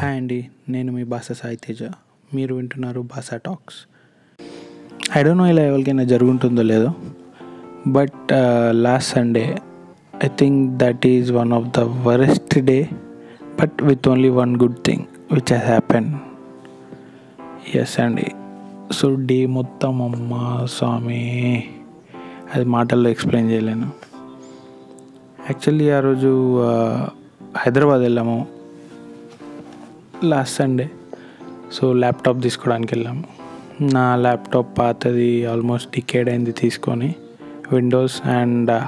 Hi అండి నేను మీ భాష సాయి తేజ. మీరు వింటున్నారు భాషా టాక్స్. ఐ డోంట్ నో ఇలా ఎవరికైనా జరుగుంటుందో లేదో but last Sunday I think that is one of the worst day but with only one good thing which has happens అండి సో డే మొత్తం అమ్మ స్వామి. అది మాటల్లో ఎక్స్ప్లెయిన్ చేయలేను. యాక్చువల్లీ ఆ రోజు uh, హైదరాబాద్ వెళ్ళాము. లాస్ట్ సండే సో ల్యాప్టాప్ తీసుకోవడానికి వెళ్ళాము నా ల్యాప్టాప్ పాతది ఆల్మోస్ట్ డికేడ్ అయింది తీసుకొని విండోస్ అండ్ uh,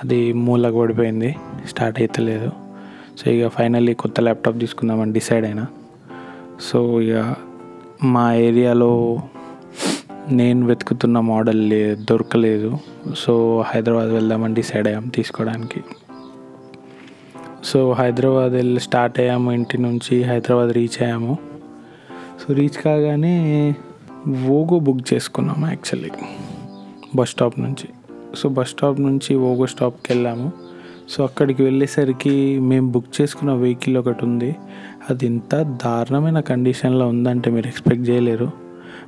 అది మూల పడిపోయింది స్టార్ట్ అవుతలేదు సో ఇక ఫైనల్లీ కొత్త ల్యాప్టాప్ తీసుకుందామని డిసైడ్ అయినా. సో ఇక మా ఏరియాలో నేను వెతుకుతున్న మోడల్ దొరకలేదు. సో హైదరాబాద్ వెళ్దామని డిసైడ్ అయ్యాం తీసుకోవడానికి. సో హైదరాబాద్ వెళ్ళి స్టార్ట్ అయ్యాము ఇంటి నుంచి హైదరాబాద్ రీచ్ అయ్యాము. సో రీచ్ కాగానే ఓగో బుక్ చేసుకున్నాము యాక్చువల్లీ బస్ స్టాప్ నుంచి. సో బస్ స్టాప్ నుంచి ఓగో స్టాప్కి వెళ్ళాము. సో అక్కడికి వెళ్ళేసరికి మేము బుక్ చేసుకున్న వెహికల్ ఒకటి ఉంది. అది ఇంత దారుణమైన కండిషన్లో ఉందంటే మీరు ఎక్స్పెక్ట్ చేయలేరు.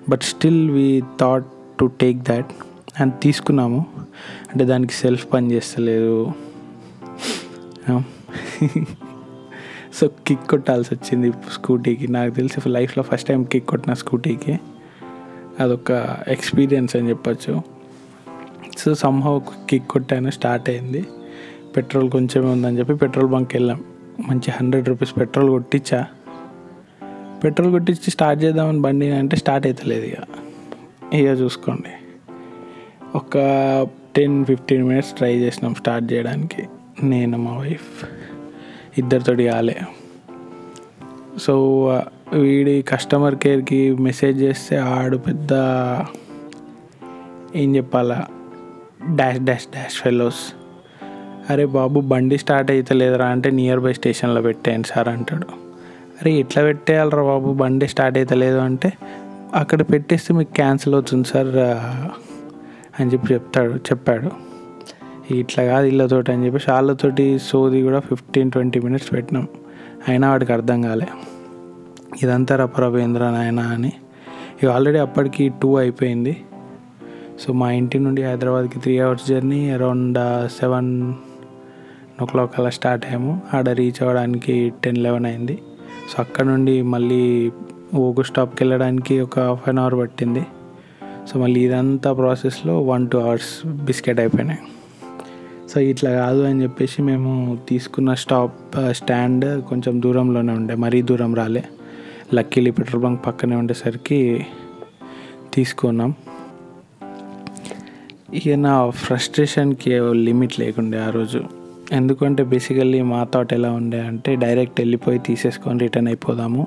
But still we thought to take that and తీసుకున్నాము. అంటే దానికి సెల్ఫ్ పని చేస్తలేదు. సో కిక్ కొట్టాల్సి వచ్చింది స్కూటీకి. నాకు తెలిసి లైఫ్లో ఫస్ట్ టైం కిక్ కొట్టిన స్కూటీకి. అదొక ఎక్స్పీరియన్స్ అని చెప్పచ్చు. సో సంహవ్ కిక్ కొట్టాను స్టార్ట్ అయింది. పెట్రోల్ కొంచెమే ఉందని చెప్పి పెట్రోల్ బంక్ వెళ్ళాం. మంచి హండ్రెడ్ రూపీస్ పెట్రోల్ కొట్టించా. పెట్రోల్ కొట్టించి స్టార్ట్ చేద్దామని బండి అంటే స్టార్ట్ అవుతలేదు ఇక. ఇక చూసుకోండి. ఒక టెన్ ఫిఫ్టీన్ మినిట్స్ ట్రై చేసినాం స్టార్ట్ చేయడానికి. నేను మా వైఫ్ ఇద్దరితోటి కాలే. సో వీడి కస్టమర్ కేర్కి మెసేజ్ చేస్తే ఆడు పెద్ద ఏం చెప్పాలా? డాష్ డాష్ డాష్ ఫెలోస్ అరే బాబు బండి స్టార్ట్ అవుతలేదురా అంటే నియర్ బై స్టేషన్లో పెట్టేయండి సార్ అంటాడు. అరే ఎట్లా పెట్టేయాలరా బాబు బండి స్టార్ట్ అవుతలేదు అంటే? అక్కడ పెట్టేస్తే మీకు క్యాన్సిల్ అవుతుంది సార్ అని చెప్పి చెప్తాడు చెప్పాడు. ఇట్లా కాదు ఇళ్ళతోటి అని చెప్పేసి వాళ్ళతోటి సోది కూడా ఫిఫ్టీన్ ట్వంటీ మినిట్స్ పెట్టినాం. అయినా వాడికి అర్థం కాలే. ఇదంతా రపరపేంద్ర నాయన అని. ఇక ఆల్రెడీ అప్పటికి టూ అయిపోయింది. సో మా ఇంటి నుండి హైదరాబాద్కి three hours journey around seven o'clock అలా స్టార్ట్ అయ్యాము. ఆడ రీచ్ అవ్వడానికి టెన్ లెవెన్ అయింది. సో అక్కడ నుండి మళ్ళీ ఓగు స్టాప్కి వెళ్ళడానికి ఒక హాఫ్ అన్ అవర్ పట్టింది. సో మళ్ళీ ఇదంతా ప్రాసెస్లో వన్ టూ అవర్స్ బిస్కెట్ అయిపోయినాయి. సో ఇట్లా కాదు అని చెప్పేసి మేము తీసుకున్న స్టాప్ స్టాండ్ కొంచెం దూరంలోనే ఉండే మరీ దూరం రాలే. లక్కీలీ పెట్రోల్ బంక్ పక్కనే ఉండేసరికి తీసుకున్నాం. ఇక నా ఫ్రస్ట్రేషన్కి లిమిట్ లేకుండే ఆ రోజు. ఎందుకంటే బేసికల్లీ మా థాట్ ఎలా ఉండే అంటే డైరెక్ట్ వెళ్ళిపోయి తీసేసుకొని రిటర్న్ అయిపోదాము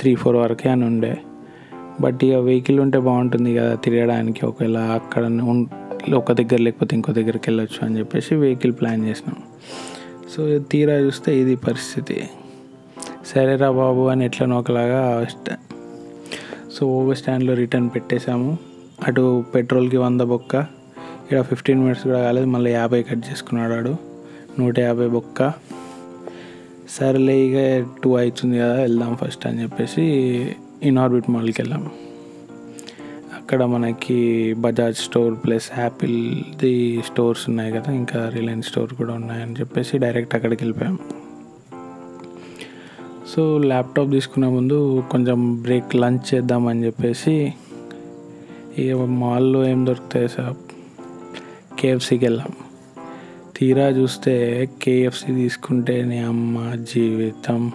త్రీ ఫోర్ వరకే అని ఉండే. బట్ ఇక వెహికల్ ఉంటే బాగుంటుంది కదా తిరగడానికి ఒకవేళ అక్కడ ఒక దగ్గర లేకపోతే ఇంకో దగ్గరికి వెళ్ళొచ్చు అని చెప్పేసి వెహికల్ ప్లాన్ చేసినాం. సో తీరా చూస్తే ఇది పరిస్థితి. సరేరా బాబు అని ఎట్లనో ఒకలాగా సో ఓవర్ స్టాండ్లో రిటర్న్ పెట్టేశాము. అటు పెట్రోల్కి వంద బొక్క ఇక్కడ ఫిఫ్టీన్ మినిట్స్ కూడా కాలేదు మళ్ళీ యాభై కట్ చేసుకున్నాడు వాడు నూట యాభై బొక్క. సరేలే ఇక టూ అవుతుంది కదా వెళ్దాం ఫస్ట్ అని చెప్పేసి ఇన్ఆర్బిట్ మాల్కి వెళ్ళాము. అక్కడ మనకి బజాజ్ స్టోర్ ప్లస్ యాపిల్ది స్టోర్స్ ఉన్నాయి కదా ఇంకా రిలయన్స్ స్టోర్ కూడా ఉన్నాయని చెప్పేసి డైరెక్ట్ అక్కడికి వెళ్ళిపోయాం. సో ల్యాప్టాప్ తీసుకునే ముందు కొంచెం బ్రేక్ లంచ్ చేద్దామని చెప్పేసి ఇక మాల్లో ఏం దొరుకుతాయి సార్? కేఎఫ్సీకి వెళ్ళాం. తీరా చూస్తే కేఎఫ్సీ తీసుకుంటే నీ అమ్మ జీవితం.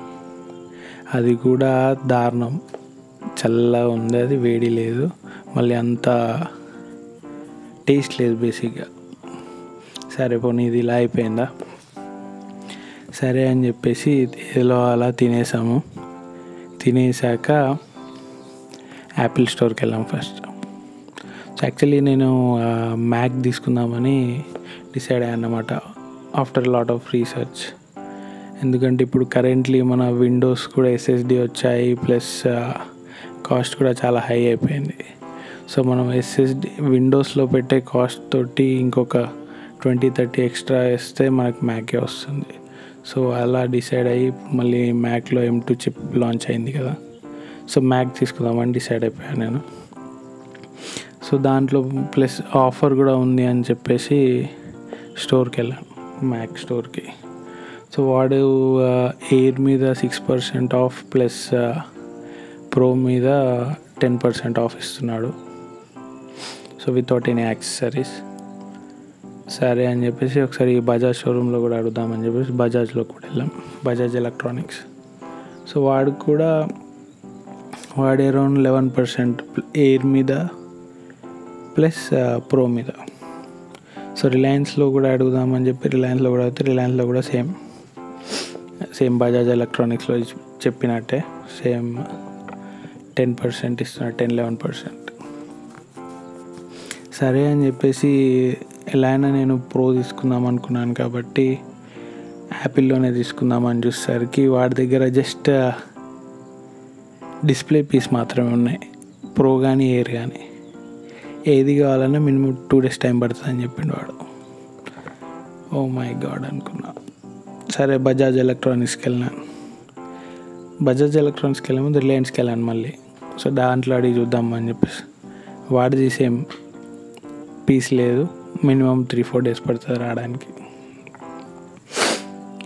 అది కూడా దారుణం. చల్లగా ఉంది అది వేడి లేదు. మళ్ళీ అంత టేస్ట్ లేదు బేసిక్గా. సరే పోనీ ఇది ఇలా అయిపోయిందా? సరే అని చెప్పేసి ఏదో అలా తినేసాము. తినేసాక యాపిల్ స్టోర్కి వెళ్ళాం ఫస్ట్. సో యాక్చువల్లీ నేను మ్యాక్ తీసుకుందామని డిసైడ్ అయ్యాను అనమాట ఆఫ్టర్ లాట్ ఆఫ్ రీసెర్చ్. ఎందుకంటే ఇప్పుడు కరెంట్లీ మన విండోస్ కూడా ఎస్ఎస్డి వచ్చాయి ప్లస్ కాస్ట్ కూడా చాలా హై అయిపోయింది. సో మనం ఎస్ఎస్డి విండోస్లో పెట్టే కాస్ట్ తోటి ఇంకొక ట్వంటీ థర్టీ ఎక్స్ట్రా వేస్తే మనకు మ్యాకే వస్తుంది. సో అలా డిసైడ్ అయ్యి మళ్ళీ మ్యాక్లో ఎం టూ చిప్ లాంచ్ అయింది కదా. సో మ్యాక్ తీసుకుందామని డిసైడ్ అయిపోయాను నేను. సో దాంట్లో ప్లస్ ఆఫర్ కూడా ఉంది అని చెప్పేసి స్టోర్కి వెళ్ళాను మ్యాక్ స్టోర్కి సో వాడు ఎయిర్ మీద six percent off plus Pro మీద టెన్ పర్సెంట్ ఆఫ్ ఇస్తున్నాడు. సో వితౌట్ ఎనీ యాక్సెసరీస్ సరే అని చెప్పేసి ఒకసారి బజాజ్ షోరూంలో కూడా అడుగుదామని చెప్పేసి బజాజ్లో కూడా వెళ్ళాం. బజాజ్ ఎలక్ట్రానిక్స్ సో వాడు కూడా వాడు అరౌండ్ లెవెన్ పర్సెంట్ ఎయిర్ మీద ప్లస్ ప్రో uh, మీద. సో రిలయన్స్లో కూడా అడుగుదామని చెప్పి రిలయన్స్లో కూడా అయితే రిలయన్స్లో కూడా సేమ్ సేమ్ బజాజ్ ఎలక్ట్రానిక్స్లో చెప్పినట్టే. సేమ్ టెన్ పర్సెంట్ ఇస్తున్నారు టెన్ లెవెన్ పర్సెంట్ సరే అని చెప్పేసి ఎలా అయినా నేను ప్రో తీసుకుందాం అనుకున్నాను కాబట్టి యాపిల్లోనే తీసుకుందామని చూసేసరికి వాడి దగ్గర జస్ట్ డిస్ప్లే పీస్ మాత్రమే ఉన్నాయి. ప్రో కానీ ఎయిర్ కానీ ఏది కావాలన్నా మినిమం టూ డేస్ టైం పడుతుంది అని చెప్పిండు వాడు. ఓ మై గాడ్ అనుకున్నా. సరే బజాజ్ ఎలక్ట్రానిక్స్కి వెళ్ళినాను బజాజ్ ఎలక్ట్రానిక్స్కి వెళ్ళే ముందు రిలయన్స్కి వెళ్ళాను మళ్ళీ. సో దాంట్లో అడిగి చూద్దాం అని చెప్పేసి. వాడిది సేమ్ పీస్ లేదు. మినిమం త్రీ ఫోర్ డేస్ పడుతుంది రావడానికి.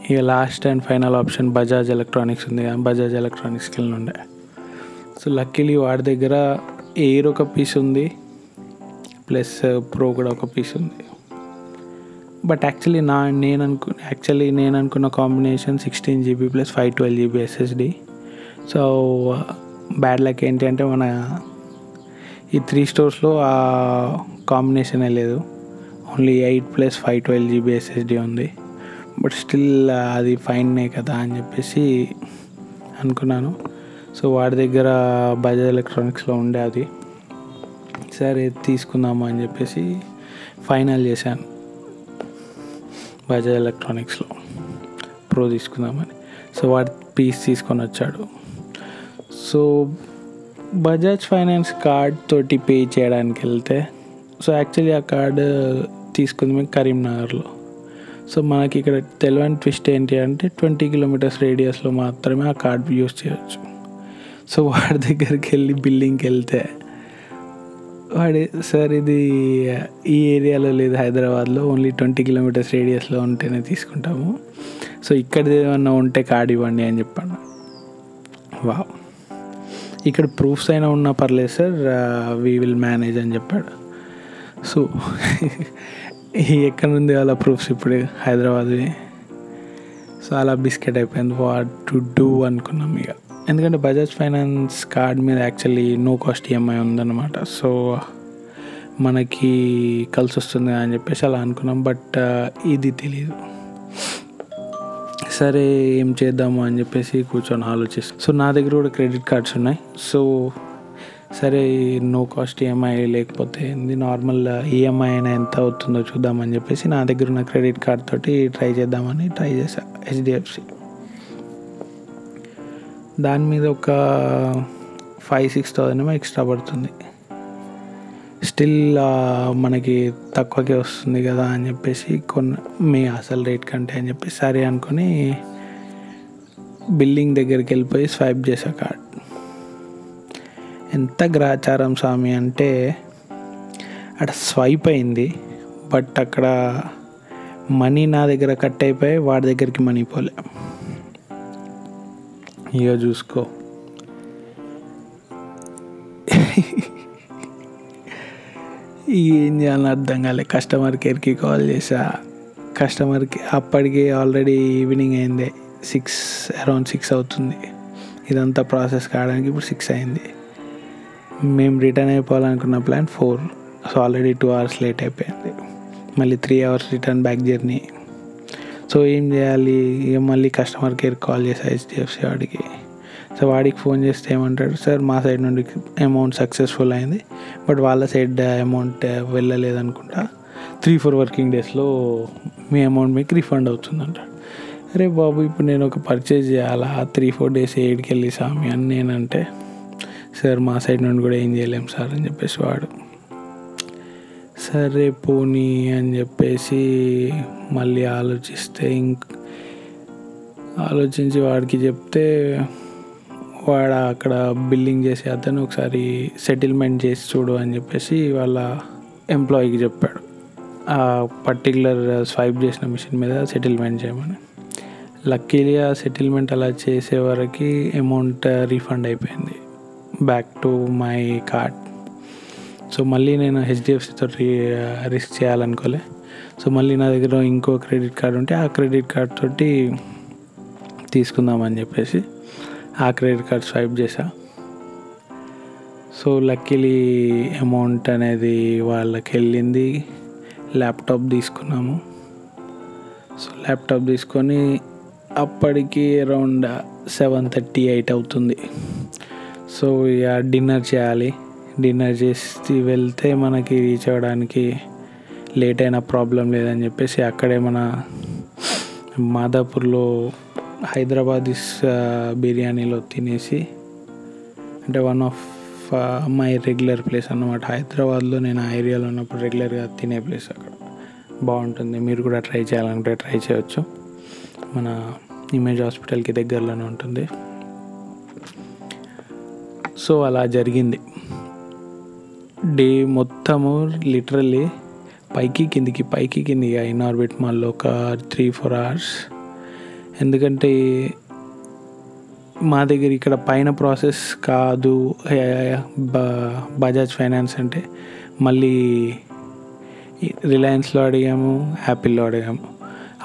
ఇక last and final option Bajaj electronics ఉంది కదా. బజాజ్ ఎలక్ట్రానిక్స్కి వెళ్ళి ఉండే. సో లక్కీలీ వాడి దగ్గర ఎయిర్ ఒక పీస్ ఉంది. ప్లస్ ప్రో uh, కూడా ఒక పీస్ ఉంది. బట్ యాక్చువల్లీ నా నేను అనుకు యాక్చువల్లీ నేను అనుకున్న combination sixteen GB plus five twelve GB SSD so bad luck ఏంటి అంటే మన ఈ త్రీ స్టోర్స్లో కాంబినేషనే లేదు. Only eight plus five twelve GB SSD ఉంది. బట్ స్టిల్ అది ఫైన్నే కదా అని చెప్పేసి అనుకున్నాను. సో వాడి దగ్గర బజాజ్ ఎలక్ట్రానిక్స్లో ఉండే అది. సరే తీసుకుందాము అని చెప్పేసి ఫైనల్ చేశాను. బజాజ్ ఎలక్ట్రానిక్స్లో ప్రో తీసుకుందామని. సో వాడి పీస్ తీసుకొని వచ్చాడు. సో బజాజ్ ఫైనాన్స్ కార్డ్ తోటి పే చేయడానికి వెళ్తే సో యాక్చువల్లీ ఆ కార్డు తీసుకుంది మేము కరీంనగర్లో. సో మనకి ఇక్కడ తెలియని ట్విస్ట్ ఏంటి అంటే ట్వంటీ కిలోమీటర్స్ రేడియస్లో మాత్రమే ఆ కార్డ్ యూస్ చేయొచ్చు. సో వాడి దగ్గరికి వెళ్ళి బిల్డింగ్కి వెళ్తే వాడి సార్ ఇది ఈ ఏరియాలో లేదు హైదరాబాద్లో ఓన్లీ ట్వంటీ కిలోమీటర్స్ రేడియస్లో ఉంటేనే తీసుకుంటాము. సో ఇక్కడ ఏమన్నా ఉంటే కార్డ్ ఇవ్వండి అని చెప్పాను. వా ఇక్కడ ప్రూఫ్స్ అయినా ఉన్నా పర్లేదు సార్ వీ విల్ మేనేజ్ అని చెప్పాడు. సో ఎక్కడ నుండి అలా ప్రూఫ్స్ ఇప్పుడు హైదరాబాద్వి? సో అలా బిస్కెట్ అయిపోయింది. వాట్ టు డూ అనుకున్నాం ఇక. ఎందుకంటే బజాజ్ ఫైనాన్స్ కార్డ్ మీద యాక్చువల్లీ నో కాస్ట్ ఈఎంఐ ఉందన్నమాట. సో మనకి కలిసి వస్తుంది అని చెప్పేసి అలా అనుకున్నాం. బట్ ఇది తెలియదు సరే ఏం చేద్దాము అని చెప్పేసి కూర్చొని ఆలోచిస్తాం సో నా దగ్గర కూడా క్రెడిట్ కార్డ్స్ ఉన్నాయి. సో సరే నో కాస్ట్ ఈఎంఐ లేకపోతే ఏంది? నార్మల్ ఈఎంఐ అయినా ఎంత అవుతుందో చూద్దామని చెప్పేసి నా దగ్గర ఉన్న క్రెడిట్ కార్డ్ తోటి ట్రై చేద్దామని ట్రై చేశా హెచ్డిఎఫ్సి దాని మీద ఒక ఫైవ్ సిక్స్ థౌజండ్ ఏమో ఎక్స్ట్రా పడుతుంది. స్టిల్ మనకి తక్కువకే వస్తుంది కదా అని చెప్పేసి కొన్ని మీ అసలు రేట్ కంటే అని చెప్పి సరే అనుకొని బిల్డింగ్ దగ్గరికి వెళ్ళిపోయి స్వైప్ చేసా కార్డ్. ఎంత గ్రాచారం స్వామి అంటే అక్కడ స్వైప్ అయింది బట్ అక్కడ మనీ నా దగ్గర కట్ అయిపోయి వాడి దగ్గరికి మనీ పోలే. ఇక చూసుకో. ఏం చేయాలని అర్థం కాలే. కస్టమర్ కేర్కి కాల్ చేసా. కస్టమర్కి అప్పటికి ఆల్రెడీ ఈవినింగ్ అయింది. సిక్స్ అరౌండ్ సిక్స్ అవుతుంది. ఇదంతా ప్రాసెస్ కావడానికి ఇప్పుడు సిక్స్ అయింది. మేము return అయిపోవాలనుకున్న plan four so already two hours late అయిపోయింది. మళ్ళీ three hours return back journey so ఏం చేయాలి? ఇక మళ్ళీ కస్టమర్ కేర్ కాల్ చేసా హెచ్డిఎఫ్సి వాడికి. సో వాడికి ఫోన్ చేస్తే ఏమంటాడు? సార్ మా సైడ్ నుండి అమౌంట్ సక్సెస్ఫుల్ అయింది. బట్ వాళ్ళ సైడ్ అమౌంట్ వెళ్ళలేదు అనుకుంటా త్రీ ఫోర్ వర్కింగ్ డేస్లో మీ అమౌంట్ మీకు రిఫండ్ అవుతుందంట. అరే బాబు ఇప్పుడు నేను ఒక పర్చేజ్ చేయాలా? త్రీ ఫోర్ డేస్ ఏడికి వెళ్ళి సామి అని నేనంటే సార్ మా సైడ్ నుండి కూడా ఏం చేయలేం సార్ అని చెప్పేసి వాడు. సరే పోనీ అని చెప్పేసి మళ్ళీ ఆలోచిస్తే ఇంక ఆలోచించి వాడికి చెప్తే వాడు అక్కడ బిల్లింగ్ చేసే అతను ఒకసారి సెటిల్మెంట్ చేసి చూడు అని చెప్పేసి వాళ్ళ ఎంప్లాయీకి చెప్పాడు. ఆ పర్టికులర్ స్వైప్ చేసిన మిషన్ మీద సెటిల్మెంట్ చేయమని. లక్కీలీ ఆ సెటిల్మెంట్ అలా చేసే వరకు అమౌంట్ రీఫండ్ అయిపోయింది. Back to my card so మళ్ళీ నేను హెచ్డిఎఫ్సితో రిస్క్ చేయాలనుకోలే. సో మళ్ళీ నా దగ్గర ఇంకో క్రెడిట్ కార్డు ఉంటే ఆ క్రెడిట్ కార్డ్ తోటి తీసుకుందామని చెప్పేసి ఆ క్రెడిట్ కార్డ్ స్వైప్ చేశా. సో లక్కీలీ అమౌంట్ అనేది వాళ్ళకి వెళ్ళింది. ల్యాప్టాప్ తీసుకున్నాము. సో ల్యాప్టాప్ తీసుకొని అప్పటికి అరౌండ్ సెవెన్ థర్టీ ఎయిట్ అవుతుంది. సో ఇక డిన్నర్ చేయాలి. డిన్నర్ చేసి వెళ్తే మనకి రీచ్ అవ్వడానికి లేట్ అయిన ప్రాబ్లం లేదని చెప్పేసి అక్కడే మన మాదాపూర్లో హైదరాబాద్ బిర్యానీలో తినేసి అంటే one of my regular place అన్నమాట. హైదరాబాద్లో నేను ఆ ఏరియాలో ఉన్నప్పుడు రెగ్యులర్గా తినే ప్లేస్ అక్కడ. బాగుంటుంది. మీరు కూడా ట్రై చేయాలనుకుంటే ట్రై చేయొచ్చు. మన ఇమేజ్ హాస్పిటల్కి దగ్గరలోనే ఉంటుంది. సో అలా జరిగింది. డే మొత్తము లిటరల్లీ పైకి కిందికి పైకి కిందికి ఇన్ ఆర్బిట్ మాల్లో ఒక త్రీ ఫోర్ అవర్స్. ఎందుకంటే మా దగ్గర ఇక్కడ పైన ప్రాసెస్ కాదు బజాజ్ ఫైనాన్స్ అంటే మళ్ళీ రిలయన్స్లో అడిగాము యాపిల్లో అడిగాము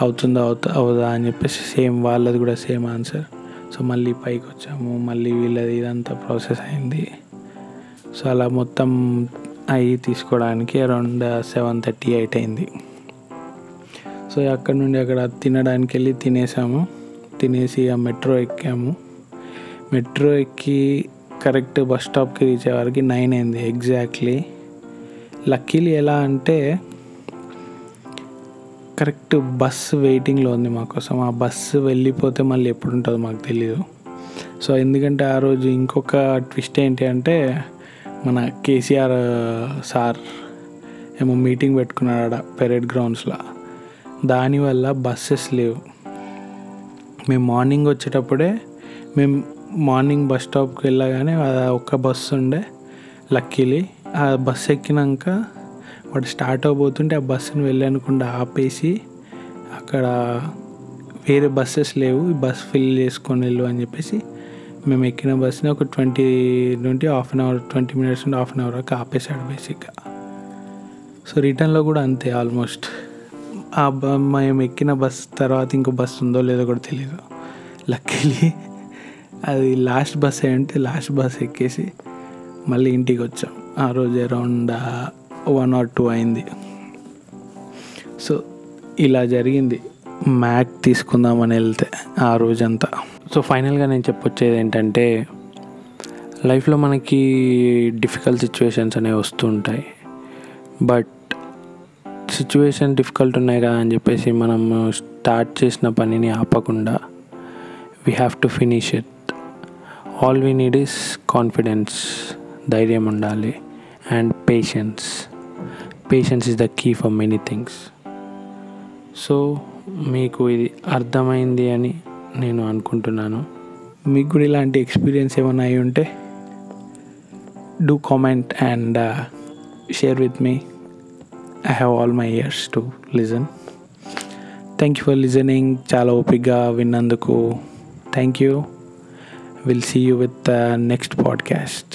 అవుతుందా అవుతా అవుదా అని చెప్పేసి సేమ్ వాళ్ళది కూడా సేమ్ ఆన్సర్. సో మళ్ళీ పైకి వచ్చాము మళ్ళీ వీళ్ళది ఇదంతా ప్రాసెస్ అయింది. సో అలా మొత్తం అవి తీసుకోవడానికి అరౌండ్ సెవెన్ థర్టీ ఎయిట్ అయింది. సో అక్కడ నుండి అక్కడ తినడానికి వెళ్ళి తినేసాము. తినేసి ఆ మెట్రో ఎక్కాము. మెట్రో ఎక్కి కరెక్ట్ బస్ స్టాప్కి రీచ్ అయ్యేవారికి నైన్ అయింది ఎగ్జాక్ట్లీ. లక్కీలీ ఎలా అంటే కరెక్ట్ బస్సు వెయిటింగ్లో ఉంది మా కోసం ఆ బస్సు వెళ్ళిపోతే మళ్ళీ ఎప్పుడు ఉంటుందో మాకు తెలియదు సో ఎందుకంటే ఆ రోజు ఇంకొక ట్విస్ట్ ఏంటి అంటే మన కేసీఆర్ సార్ ఏమో మీటింగ్ పెట్టుకున్నాడు ఆడ పెరేడ్ గ్రౌండ్స్లో. దానివల్ల బస్సెస్ లేవు. మేము మార్నింగ్ వచ్చేటప్పుడే మేము మార్నింగ్ బస్ స్టాప్కి వెళ్ళగానే ఒక్క బస్సు ఉండే లక్కీలీ. ఆ బస్సు ఎక్కినాక వాడు స్టార్ట్ అవబోతుంటే ఆ బస్సుని వెళ్ళనుకుండా ఆపేసి అక్కడ వేరే బస్సెస్ లేవు ఈ బస్ ఫిల్ చేసుకొని వెళ్ళు అని చెప్పేసి మేము ఎక్కిన బస్సుని ఒక ట్వంటీ నుండి half an hour twenty minutes నుండి హాఫ్ అన్ అవర్ వరకు ఆపేశాడు బేసిక్గా. సో రిటర్న్లో కూడా అంతే ఆల్మోస్ట్. ఆ బ మేము ఎక్కిన బస్ తర్వాత ఇంకో బస్ ఉందో లేదో కూడా తెలియదు లక్కీలీ అది లాస్ట్ బస్ అంటే లాస్ట్ బస్ ఎక్కేసి మళ్ళీ ఇంటికి వచ్చాం. ఆ రోజు అరౌండ్ వన్ ఆర్ టూ అయింది. సో ఇలా జరిగింది. మ్యాక్ తీసుకుందామని వెళ్తే ఆ రోజంతా. సో ఫైనల్గా నేను చెప్పొచ్చేది ఏంటంటే లైఫ్లో మనకి డిఫికల్ట్ సిచ్యువేషన్స్ అనేవి వస్తూ ఉంటాయి. బట్ సిచ్యువేషన్ డిఫికల్ట్ ఉన్నాయి కదా అని చెప్పేసి మనం స్టార్ట్ చేసిన పనిని ఆపకుండా we have to finish it all we need is confidence ధైర్యం ఉండాలి and patience patience is the key for many things so మీకు ఇది అర్థమైంది అని నేను అనుకుంటున్నాను. మీకు కూడా ఇలాంటి ఎక్స్పీరియన్స్ ఏమైనా అయి ఉంటే do comment and share with me I have all my ears to listen thank you for listening చాలా ఓపిక్గా విన్నందుకు thank you will see you with next podcast